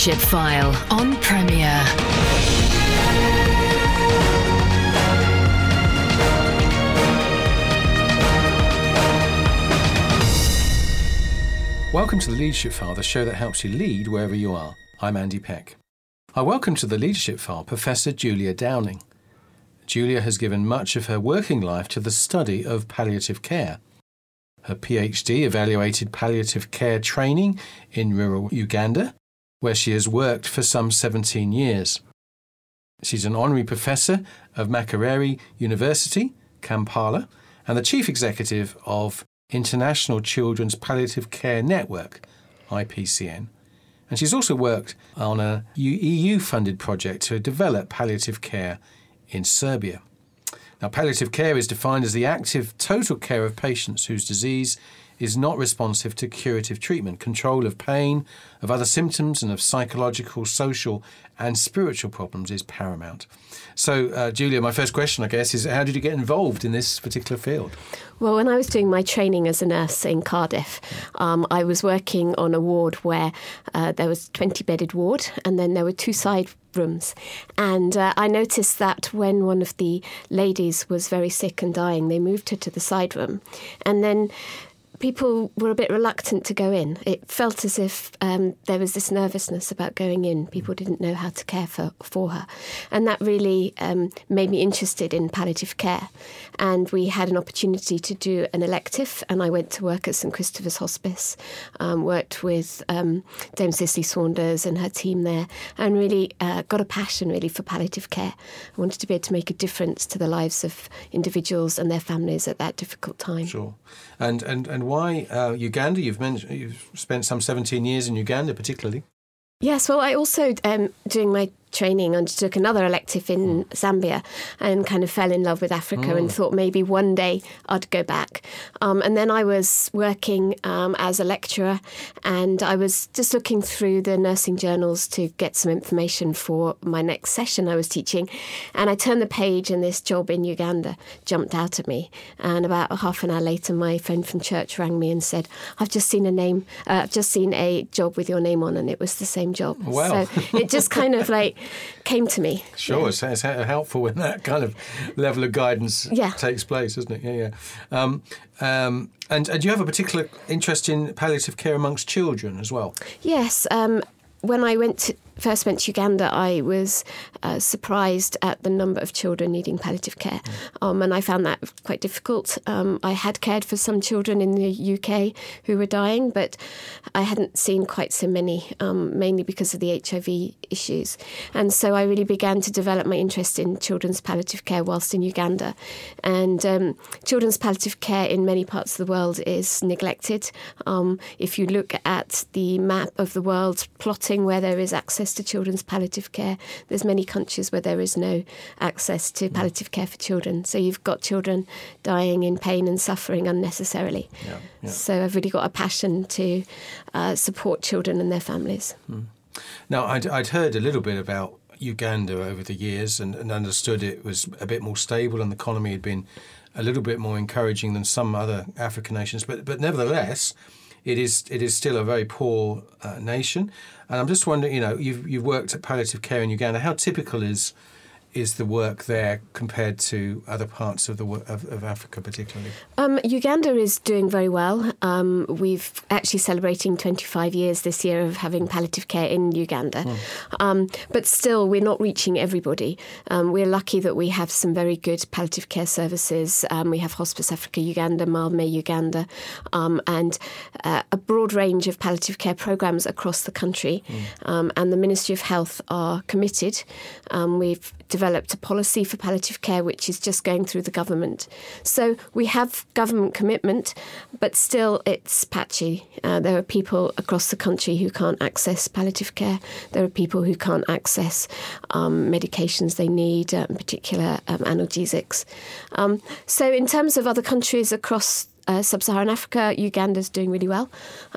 File on Premier. Welcome to the Leadership File, the show that helps you lead wherever you are. I'm Andy Peck. I welcome to the Leadership File Professor Julia Downing. Julia has given much of her working life to the study of palliative care. Her PhD evaluated palliative care training in rural Uganda, where she has worked for some 17 years. She's an honorary professor of Makerere University, Kampala, and the chief executive of International Children's Palliative Care Network, ICPCN. And she's also worked on a EU funded project to develop palliative care in Serbia. Now, palliative care is defined as the active total care of patients whose disease is not responsive to curative treatment. Control of pain, of other symptoms, and of psychological, social, and spiritual problems is paramount. So, uh, Julia, my first question, I guess, is how did you get involved in this particular field? Well, when I was doing my training as a nurse in Cardiff, um, I was working on a ward where uh, there was 20 bedded ward, and then there were two side rooms. And uh, I noticed that when one of the ladies was very sick and dying, they moved her to the side room. And then people were a bit reluctant to go in. It felt as if um, there was this nervousness about going in. People didn't know how to care for, for her. And that really um, made me interested in palliative care. And we had an opportunity to do an elective, and I went to work at St Christopher's Hospice, um, worked with um, Dame Cicely Saunders and her team there, and really uh, got a passion really for palliative care. I wanted to be able to make a difference to the lives of individuals and their families at that difficult time. Sure. And, and, and why uh, Uganda? You've mentioned you've spent some 17 years in Uganda, particularly. Yes, well, I also, um, during my training, undertook another elective in Zambia and kind of fell in love with Africa mm. and thought maybe one day I'd go back. Um, and then I was working um, as a lecturer and I was just looking through the nursing journals to get some information for my next session I was teaching. And I turned the page and this job in Uganda jumped out at me. And about half an hour later, my friend from church rang me and said, I've just seen a name, uh, I've just seen a job with your name on, and it was the same job. Wow. So it just kind of like came to me. Sure, yeah. it's, it's, helpful when that kind of level of guidance yeah. takes place, isn't it? Yeah, yeah. Um, um, and, and you have a particular interest in palliative care amongst children as well? Yes. Um, when I went to, first went to Uganda, I was uh, surprised at the number of children needing palliative care, mm. um, and I found that quite difficult. Um, I had cared for some children in the UK who were dying, but I hadn't seen quite so many, um, mainly because of the HIV issues. And so I really began to develop my interest in children's palliative care whilst in Uganda. And um, children's palliative care in many parts of the world is neglected. Um, if you look at the map of the world, plotting where there is access access to children's palliative care. There's many countries where there is no access to mm. palliative care for children. So you've got children dying in pain and suffering unnecessarily. Yeah, yeah. So I've really got a passion to uh, support children and their families. Mm. Now, I'd, I'd heard a little bit about Uganda over the years and, and, understood it was a bit more stable and the economy had been a little bit more encouraging than some other African nations. But but nevertheless, it is it is still a very poor uh, nation. And I'm just wondering, you know, you've you've worked at palliative care in Uganda. How typical is is the work there compared to other parts of the of, of Africa, particularly? Um, Uganda is doing very well. Um, we've actually celebrating 25 years this year of having palliative care in Uganda, mm. um, but still we're not reaching everybody. Um, we're lucky that we have some very good palliative care services. Um, we have Hospice Africa Uganda, Mildmay Uganda, um, and uh, a broad range of palliative care programs across the country. Mm. and the Ministry of Health are committed. we've developed a policy for palliative care which is just going through the government. So we have government commitment, but still it's patchy. Uh, there are people across the country who can't access palliative care. There are people who can't access um, medications they need, uh, in particular um, analgesics. Um, so in terms of other countries across uh, sub-Saharan Africa, Uganda's doing really well,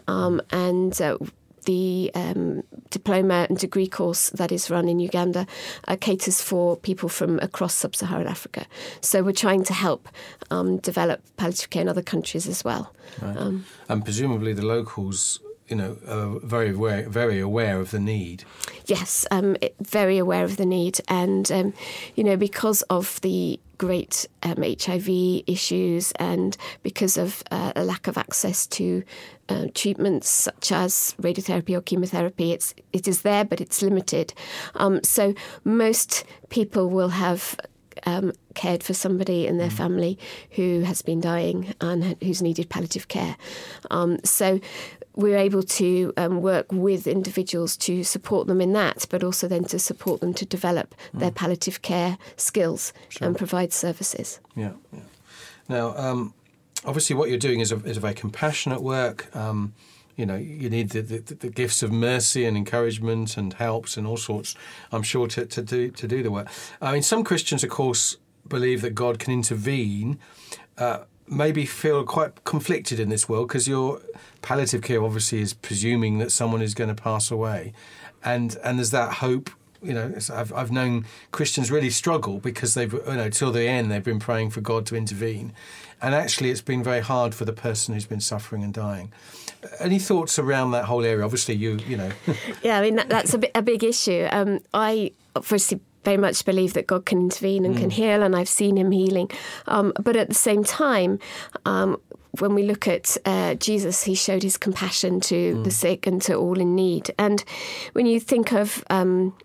um, and uh, the um, diploma and degree course that is run in Uganda uh, caters for people from across sub Saharan Africa. So we're trying to help um, develop palliative care in other countries as well. Right. Um, and presumably the locals you know, uh, very aware, very aware of the need. Yes, um, it, very aware of the need, and um, you know, because of the great um, HIV issues and because of uh, a lack of access to uh, treatments such as radiotherapy or chemotherapy, it's it is there, but it's limited. Um, so most people will have um, cared for somebody in their mm. family who has been dying and who's needed palliative care. Um, so we're able to um, work with individuals to support them in that, but also then to support them to develop mm. their palliative care skills sure. and provide services. Yeah. yeah. Now, um, obviously, what you're doing is a, is a very compassionate work. Um, you know, you need the, the, the, gifts of mercy and encouragement and helps and all sorts. I'm sure to, to do to do the work. I mean, some Christians, of course, believe that God can intervene. Uh, maybe feel quite conflicted in this world because your palliative care obviously is presuming that someone is going to pass away, and and there's that hope. You know, I've I've known Christians really struggle because they've you know till the end they've been praying for God to intervene, and actually it's been very hard for the person who's been suffering and dying. Any thoughts around that whole area? Obviously, you you know. yeah, I mean that, that's a, bit, a big issue. Um, I obviously very much believe that God can intervene and mm. can heal, and I've seen Him healing. Um, but at the same time, um, when we look at uh, Jesus, he showed his compassion to mm. the sick and to all in need. And when you think of um,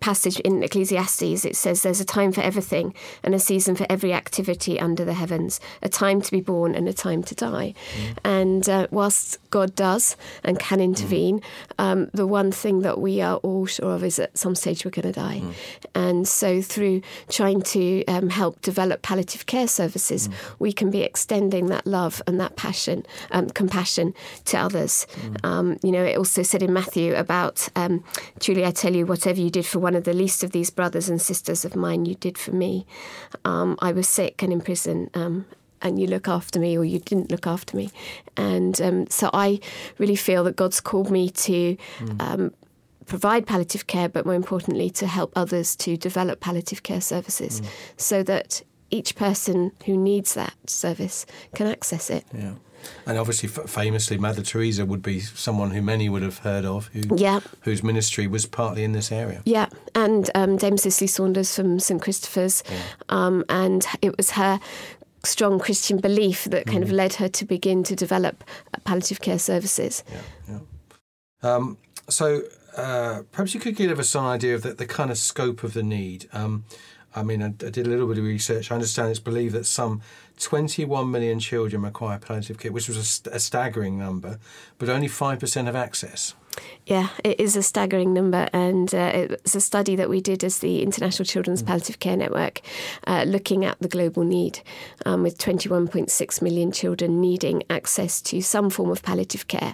passage in Ecclesiastes, it says there's a time for everything and a season for every activity under the heavens, a time to be born and a time to die. Mm. And uh, whilst God does and can mm. intervene, mm. um, the one thing that we are all sure of is at some stage we're going to die. Mm. And so through trying to um, help develop palliative care services, mm. we can be extending that love and that passion, um, compassion to others. Mm. Um, you know, it also said in Matthew about, um, truly I tell you, whatever you did for one of the least of these brothers and sisters of mine you did for me. Um, I was sick and in prison. Um, and you look after me, or you didn't look after me, and um, so I really feel that God's called me to mm. provide palliative care, but more importantly, to help others to develop palliative care services, mm. so that each person who needs that service can access it. Yeah. And obviously, f- famously, Mother Teresa would be someone who many would have heard of, who, yeah. whose ministry was partly in this area. Yeah, and um, Dame Cicely Saunders from St Christopher's, yeah. um, and it was her strong Christian belief that kind mm. of led her to begin to develop palliative care services. Yeah, yeah. Um, so uh, perhaps you could give us an idea of the, the kind of scope of the need. Um, I mean, I, I, did a little bit of research. I understand it's believed that some 21 million children require palliative care, which was a, st- a staggering number, but only 5% have access. Yeah, it is a staggering number, and uh, it's a study that we did as the International Children's mm. Palliative Care Network, uh, looking at the global need, um, with 21.6 million children needing access to some form of palliative care,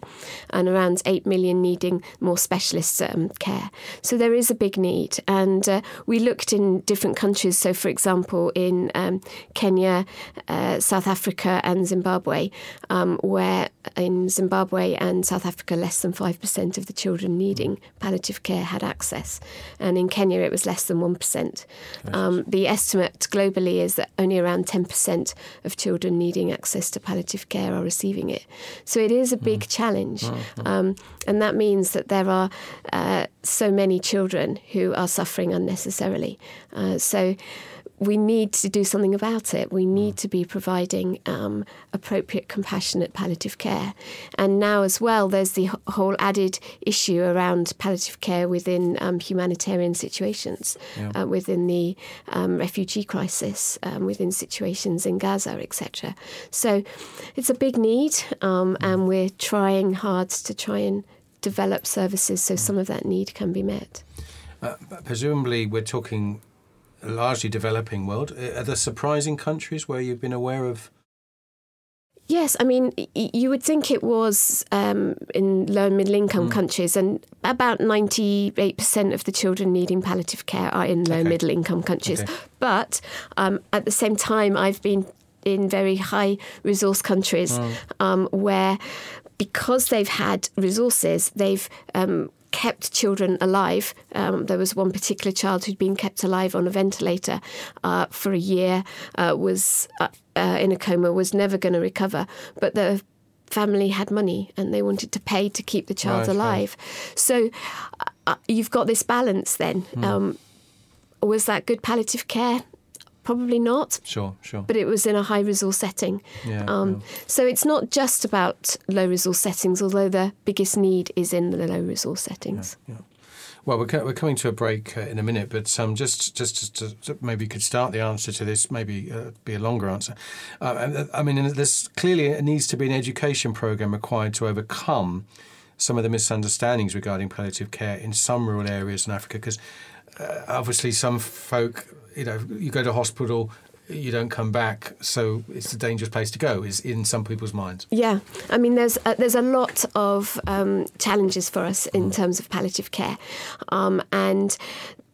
and around 8 million needing more specialist um, care. So there is a big need, and uh, we looked in different countries. So, for example, in um, Kenya, uh, South Africa, and Zimbabwe, um, where in Zimbabwe and South Africa, less than 5% of the children needing palliative care had access. And in Kenya, it was less than 1%. Um, the estimate globally is that only around 10% of children needing access to palliative care are receiving it. So it is a big mm. challenge. Um, and that means that there are uh, so many children who are suffering unnecessarily. Uh, so we need to do something about it. We need to be providing um, appropriate, compassionate palliative care. And now, as well, there's the whole added issue around palliative care within um, humanitarian situations, yeah. uh, within the um, refugee crisis, um, within situations in Gaza, etc. So it's a big need, um, mm. and we're trying hard to try and develop services so some of that need can be met. Uh, presumably, we're talking largely developing world. Are there surprising countries where you've been aware of? Yes, I mean, you would think it was um, in low and middle income mm. countries, and about 98% of the children needing palliative care are in low and middle income countries. Okay. But um, at the same time, I've been in very high resource countries mm. um, where because they've had resources, they've um, kept children alive. Um, there was one particular child who'd been kept alive on a ventilator uh, for a year, uh, was uh, uh in a coma, was never going to recover. But the family had money and they wanted to pay to keep the child Right, alive. So uh, you've got this balance then. Hmm. Um, was that good palliative care? Probably not, Sure, sure. but it was in a high resource setting. Yeah, um, yeah. So it's not just about low resource settings, although the biggest need is in the low resource settings. Yeah, Well, we're, co- we're coming to a break uh, in a minute, but um, just just to, to, maybe you could start the answer to this, maybe uh, be a longer answer. Uh, uh, I mean, there's clearly it needs to be an education program required to overcome some of the misunderstandings regarding palliative care in some rural areas in Africa, because uh, obviously some folk, you know, you go to hospital, you don't come back, so it's a dangerous place to go. Is in some people's minds. Yeah, I mean, there's a, there's a lot of um, challenges for us in terms of palliative care, um, and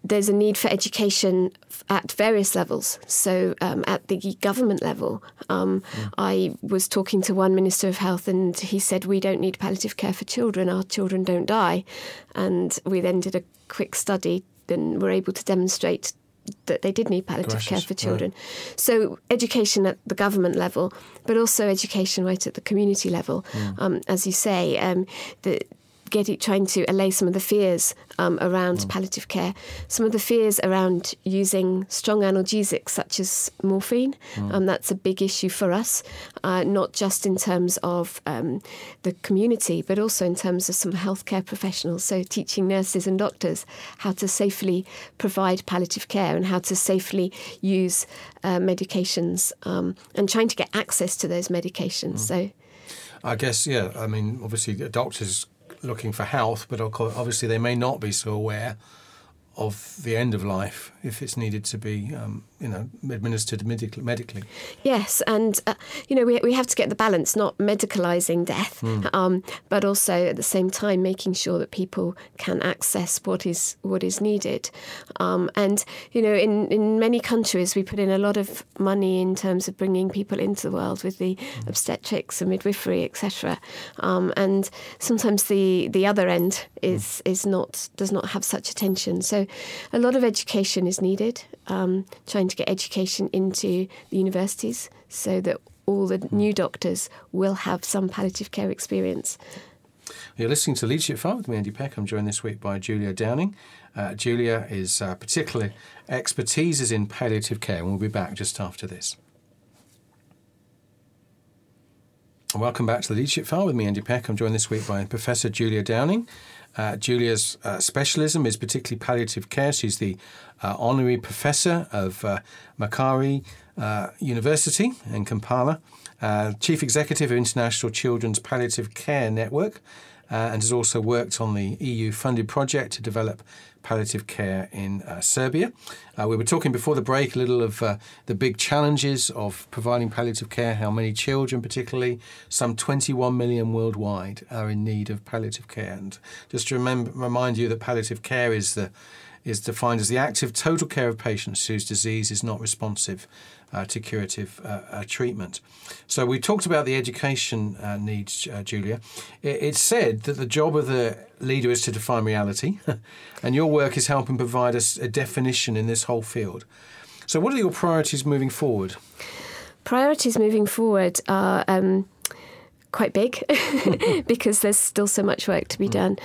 there's a need for education at various levels. So, um, at the government level, um, I was talking to one minister of health, and he said we don't need palliative care for children. Our children don't die, and we then did a quick study and were able to demonstrate that they did need palliative care Gracious, for right. children. So education at the government level, but also education right at the community level. Um, as you say, um, the getting trying to allay some of the fears um, around palliative care, some of the fears around using strong analgesics such as morphine. Um, that's a big issue for us, uh, not just in terms of um, the community, but also in terms of some healthcare professionals. So teaching nurses and doctors how to safely provide palliative care and how to safely use uh, medications um, and trying to get access to those medications. So. I guess, yeah. I mean, obviously, the doctors looking for health, but obviously, they may not be so aware of the end of life if it's needed to be, um, you know, administered medic- medically. Yes, and uh, you know we we have to get the balance, not medicalising death, um, but also at the same time making sure that people can access what is what is needed. Um, and you know, in in many countries, we put in a lot of money in terms of bringing people into the world with the obstetrics and midwifery, etc. Um, and sometimes the the other end is is not does not have such attention. So a lot of education is needed. Um, trying to get education into the universities so that all the new doctors will have some palliative care experience. You're listening to Leadership File with me, Andy Peck. I'm joined this week by Julia Downing. Uh, Julia is uh, particularly expertise is in palliative care, and we'll be back just after this. Welcome back to the Leadership File with me, Andy Peck. I'm joined this week by Professor Julia Downing. Uh, Julia's uh, specialism is particularly palliative care. She's the uh, honorary professor of uh, Makerere uh, University in Kampala, uh, chief executive of International Children's Palliative Care Network, uh, and has also worked on the EU funded project to develop palliative care in uh, Serbia. Uh, we were talking before the break a little of uh, the big challenges of providing palliative care, how many children, particularly, some 21 million worldwide, are in need of palliative care. And just to remember, remind you that palliative care is the is defined as the active total care of patients whose disease is not responsive uh, to curative uh, uh, treatment. So we talked about the education uh, needs, uh, Julia. It, it's said that the job of the leader is to define reality, and your work is helping provide us a definition in this whole field. So, what are your priorities moving forward? Priorities moving forward are um, quite big because there's still so much work to be done.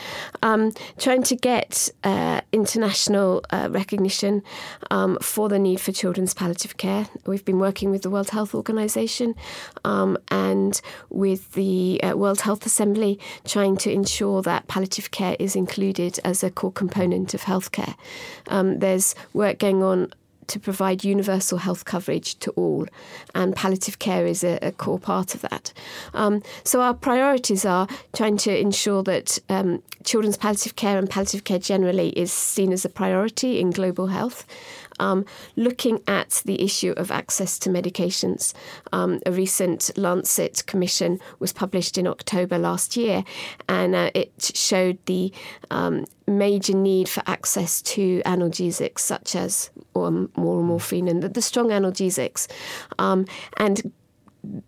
Um, trying to get uh, international uh, recognition um, for the need for children's palliative care. We've been working with the World Health Organization um, and with the uh, World Health Assembly, trying to ensure that palliative care is included as a core component of healthcare. Um, there's work going on to provide universal health coverage to all, and palliative care is a, a core part of that. Um, so our priorities are trying to ensure that um, children's palliative care and palliative care generally is seen as a priority in global health. Um, looking at the issue of access to medications. Um, a recent Lancet commission was published in October last year, and uh, it showed the um, major need for access to analgesics such as um, oral morphine and the, the strong analgesics. Um, and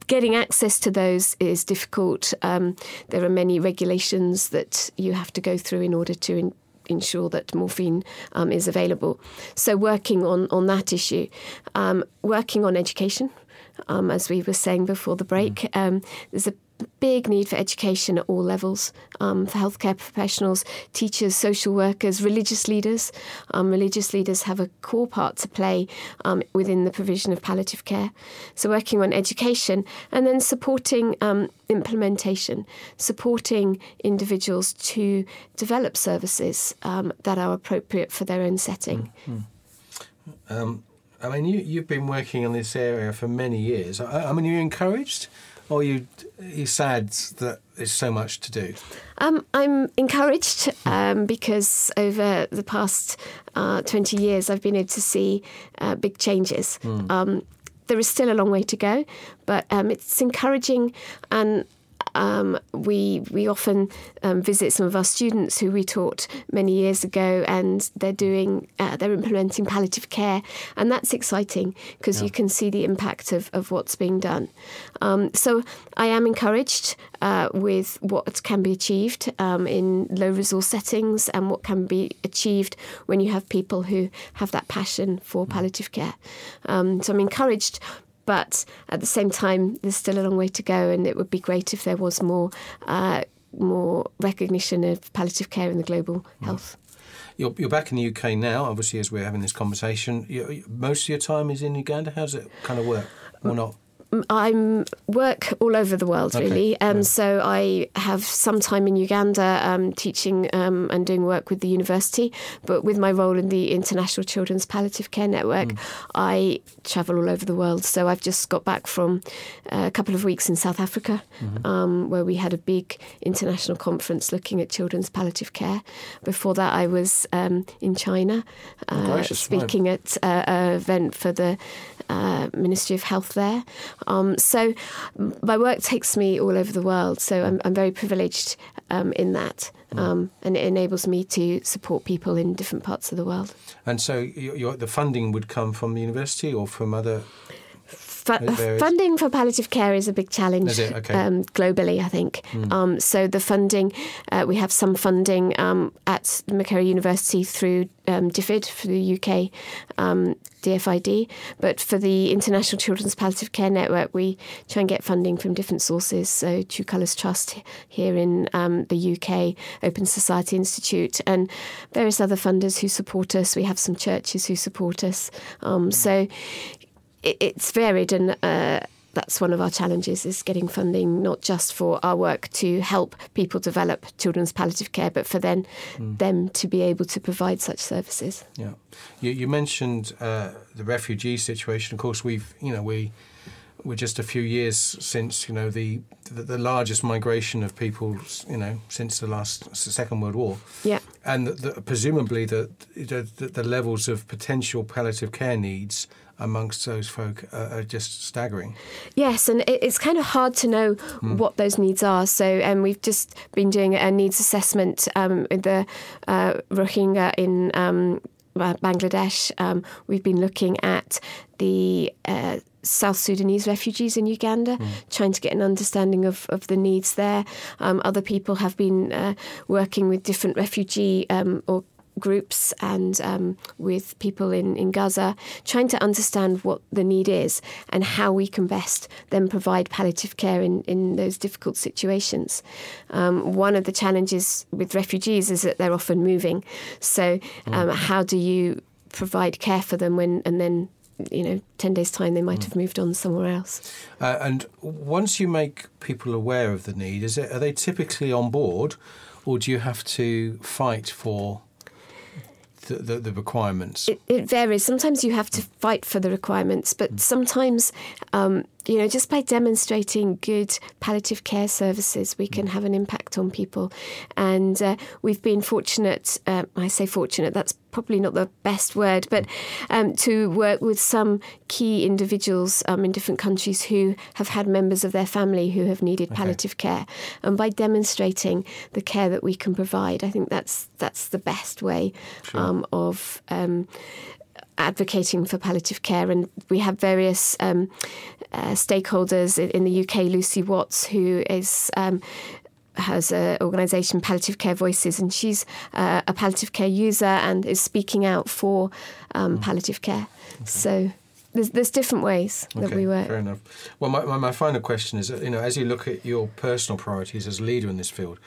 getting access to those is difficult. Um, there are many regulations that you have to go through in order to in, ensure that morphine um, is available. So, working on, on that issue, um, working on education. Um, as we were saying before the break, um, there's a big need for education at all levels um, for healthcare professionals, teachers, social workers, religious leaders. Um, religious leaders have a core part to play um, within the provision of palliative care. So, working on education and then supporting um, implementation, supporting individuals to develop services um, that are appropriate for their own setting. Mm-hmm. I mean, you, you've been working in this area for many years. I, I mean, are you encouraged or are you, you sad that there's so much to do? Um, I'm encouraged um, because over the past uh, 20 years, I've been able to see uh, big changes. Mm. Um, there is still a long way to go, but um, it's encouraging and um, we we often um, visit some of our students who we taught many years ago, and they're doing uh, they're implementing palliative care, and that's exciting because yeah. you can see the impact of, of what's being done. Um, so I am encouraged uh, with what can be achieved um, in low resource settings and what can be achieved when you have people who have that passion for mm. palliative care. Um, so I'm encouraged but at the same time, there's still a long way to go, and it would be great if there was more uh, more recognition of palliative care in the global mm. health. You're, you're back in the UK now, obviously, as we're having this conversation. You, most of your time is in Uganda. How does it kind of work, or not? I work all over the world, okay. really. Um, yeah. So I have some time in Uganda um, teaching um, and doing work with the university, but with my role in the International Children's Palliative Care Network, mm. I travel all over the world. So I've just got back from a couple of weeks in South Africa, mm-hmm. Um, where we had a big international conference looking at children's palliative care. Before that, I was um, in China uh, speaking at uh, an event for the uh, Ministry of Health there. Um, so my work takes me all over the world. So I'm, I'm very privileged um, in that. Mm. Um, and it enables me to support people in different parts of the world. And so the funding would come from the university or from other funding for palliative care is a big challenge okay. um, globally, I think. Mm. Um, so the funding, uh, we have some funding um, at Makerere University through um, DFID for the UK um, DFID, but for the International Children's Palliative Care Network, we try and get funding from different sources. So True Colours Trust here in um, the UK, Open Society Institute, and various other funders who support us. We have some churches who support us. Um, so it, it's varied and. Uh, that's one of our challenges is getting funding not just for our work to help people develop children's palliative care but for then mm. them to be able to provide such services yeah you, you mentioned uh, the refugee situation of course we've you know we we're just a few years since you know the, the, the largest migration of people you know since the last Second World War. Yeah, and the, the, presumably the, the the levels of potential palliative care needs amongst those folk are, just staggering. Yes, and it's kind of hard to know mm. what those needs are. So, um, we've just been doing a needs assessment um, with the uh, Rohingya in um, Bangladesh. Um, we've been looking at the uh, South Sudanese refugees in Uganda, mm. trying to get an understanding of, of the needs there. Um, other people have been uh, working with different refugee um, or groups and um, with people in, in Gaza, trying to understand what the need is and how we can best then provide palliative care in, in those difficult situations. Um, one of the challenges with refugees is that they're often moving. So, um, mm. how do you provide care for them when and then you know, 10 days' time, they might mm. have moved on somewhere else. Uh, and once you make people aware of the need, is it, are they typically on board, or do you have to fight for the, the, the requirements? It, it, varies. Sometimes you have to fight for the requirements, but mm. sometimes, um, you know, just by demonstrating good palliative care services, we can have an impact on people. And uh, we've been fortunate, uh, I say fortunate, that's probably not the best word, but um, to work with some key individuals um, in different countries who have had members of their family who have needed okay. palliative care, and by demonstrating the care that we can provide, I think that's that's the best way sure. um, of um, advocating for palliative care, and we have various um, uh, stakeholders in, the UK. Lucy Watts, who is um, has an organisation, Palliative Care Voices, and she's uh, a palliative care user and is speaking out for um, mm. palliative care. Okay. So there's, there's different ways that Okay, we work. Fair enough. Well, my, my, my final question is, you know, as you look at your personal priorities as a leader in this field,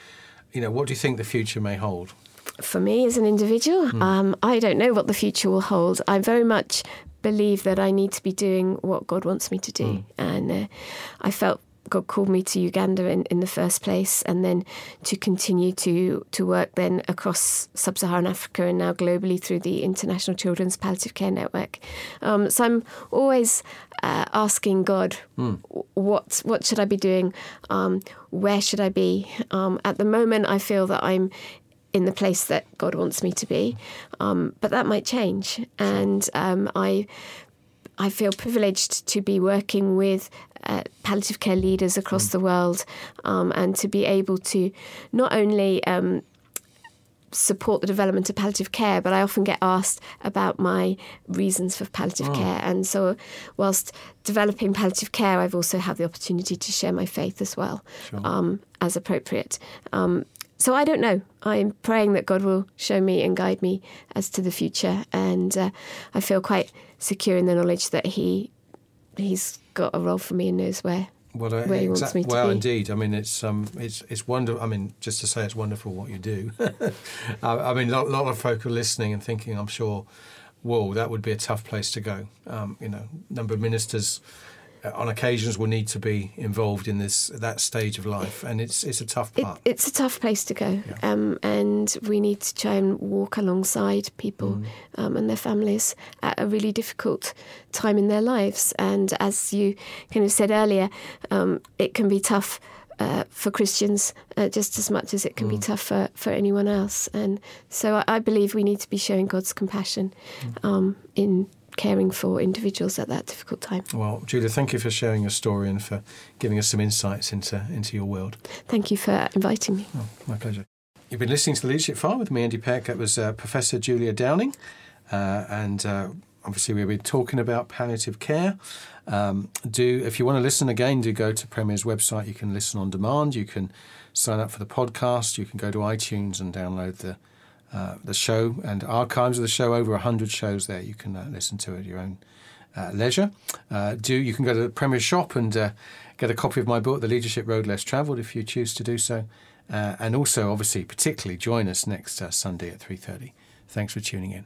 you know, what do you think the future may hold? For me as an individual, Hmm. um, I don't know what the future will hold. I very much believe that I need to be doing what God wants me to do. Hmm. And uh, I felt God called me to Uganda in, in the first place, and then to continue to, to work then across sub Saharan Africa and now globally through the International Children's Palliative Care Network. Um, so I'm always uh, asking God, w- what, what should I be doing? Um, where should I be? Um, at the moment, I feel that I'm in the place that God wants me to be. Um, but that might change. And um, I, I feel privileged to be working with uh, palliative care leaders across the world um, and to be able to not only um, support the development of palliative care, but I often get asked about my reasons for palliative care. And so, whilst developing palliative care, I've also had the opportunity to share my faith as well, um, as appropriate. Um, so I don't know. I'm praying that God will show me and guide me as to the future, and uh, I feel quite secure in the knowledge that He He's got a role for me and knows where Well, uh, where he wants me to well, be. indeed. I mean, it's um, it's it's wonderful. I mean, just to say, it's wonderful what you do. I, I mean, a lot, lot of folk are listening and thinking, I'm sure, whoa, that would be a tough place to go. Um, you know, number of ministers on occasions will need to be involved in this that stage of life, and it's it's a tough It, part. it's a tough place to go, um, and we need to try and walk alongside people Mm. um, and their families at a really difficult time in their lives. And as you kind of said earlier, um, it can be tough. Uh, for Christians, uh, just as much as it can Mm. be tough for, for anyone else. And so I, I believe we need to be showing God's compassion Mm. um, in caring for individuals at that difficult time. Well, Julia, thank you for sharing your story and for giving us some insights into into your world. Thank you for inviting me. Oh, my pleasure. You've been listening to the Leadership File with me, Andy Peck. That was uh, Professor Julia Downing, uh, and uh, obviously we've been talking about palliative care. Um, do if you want to listen again, do go to Premier's website. You can listen on demand. You can sign up for the podcast. You can go to iTunes and download the uh, the show and archives of the show. Over hundred shows there. You can uh, listen to at your own uh, leisure. Uh, do you can go to the Premier shop and uh, get a copy of my book, The Leadership Road Less Travelled, if you choose to do so. Uh, and also, obviously, particularly join us next Sunday at three thirty. Thanks for tuning in.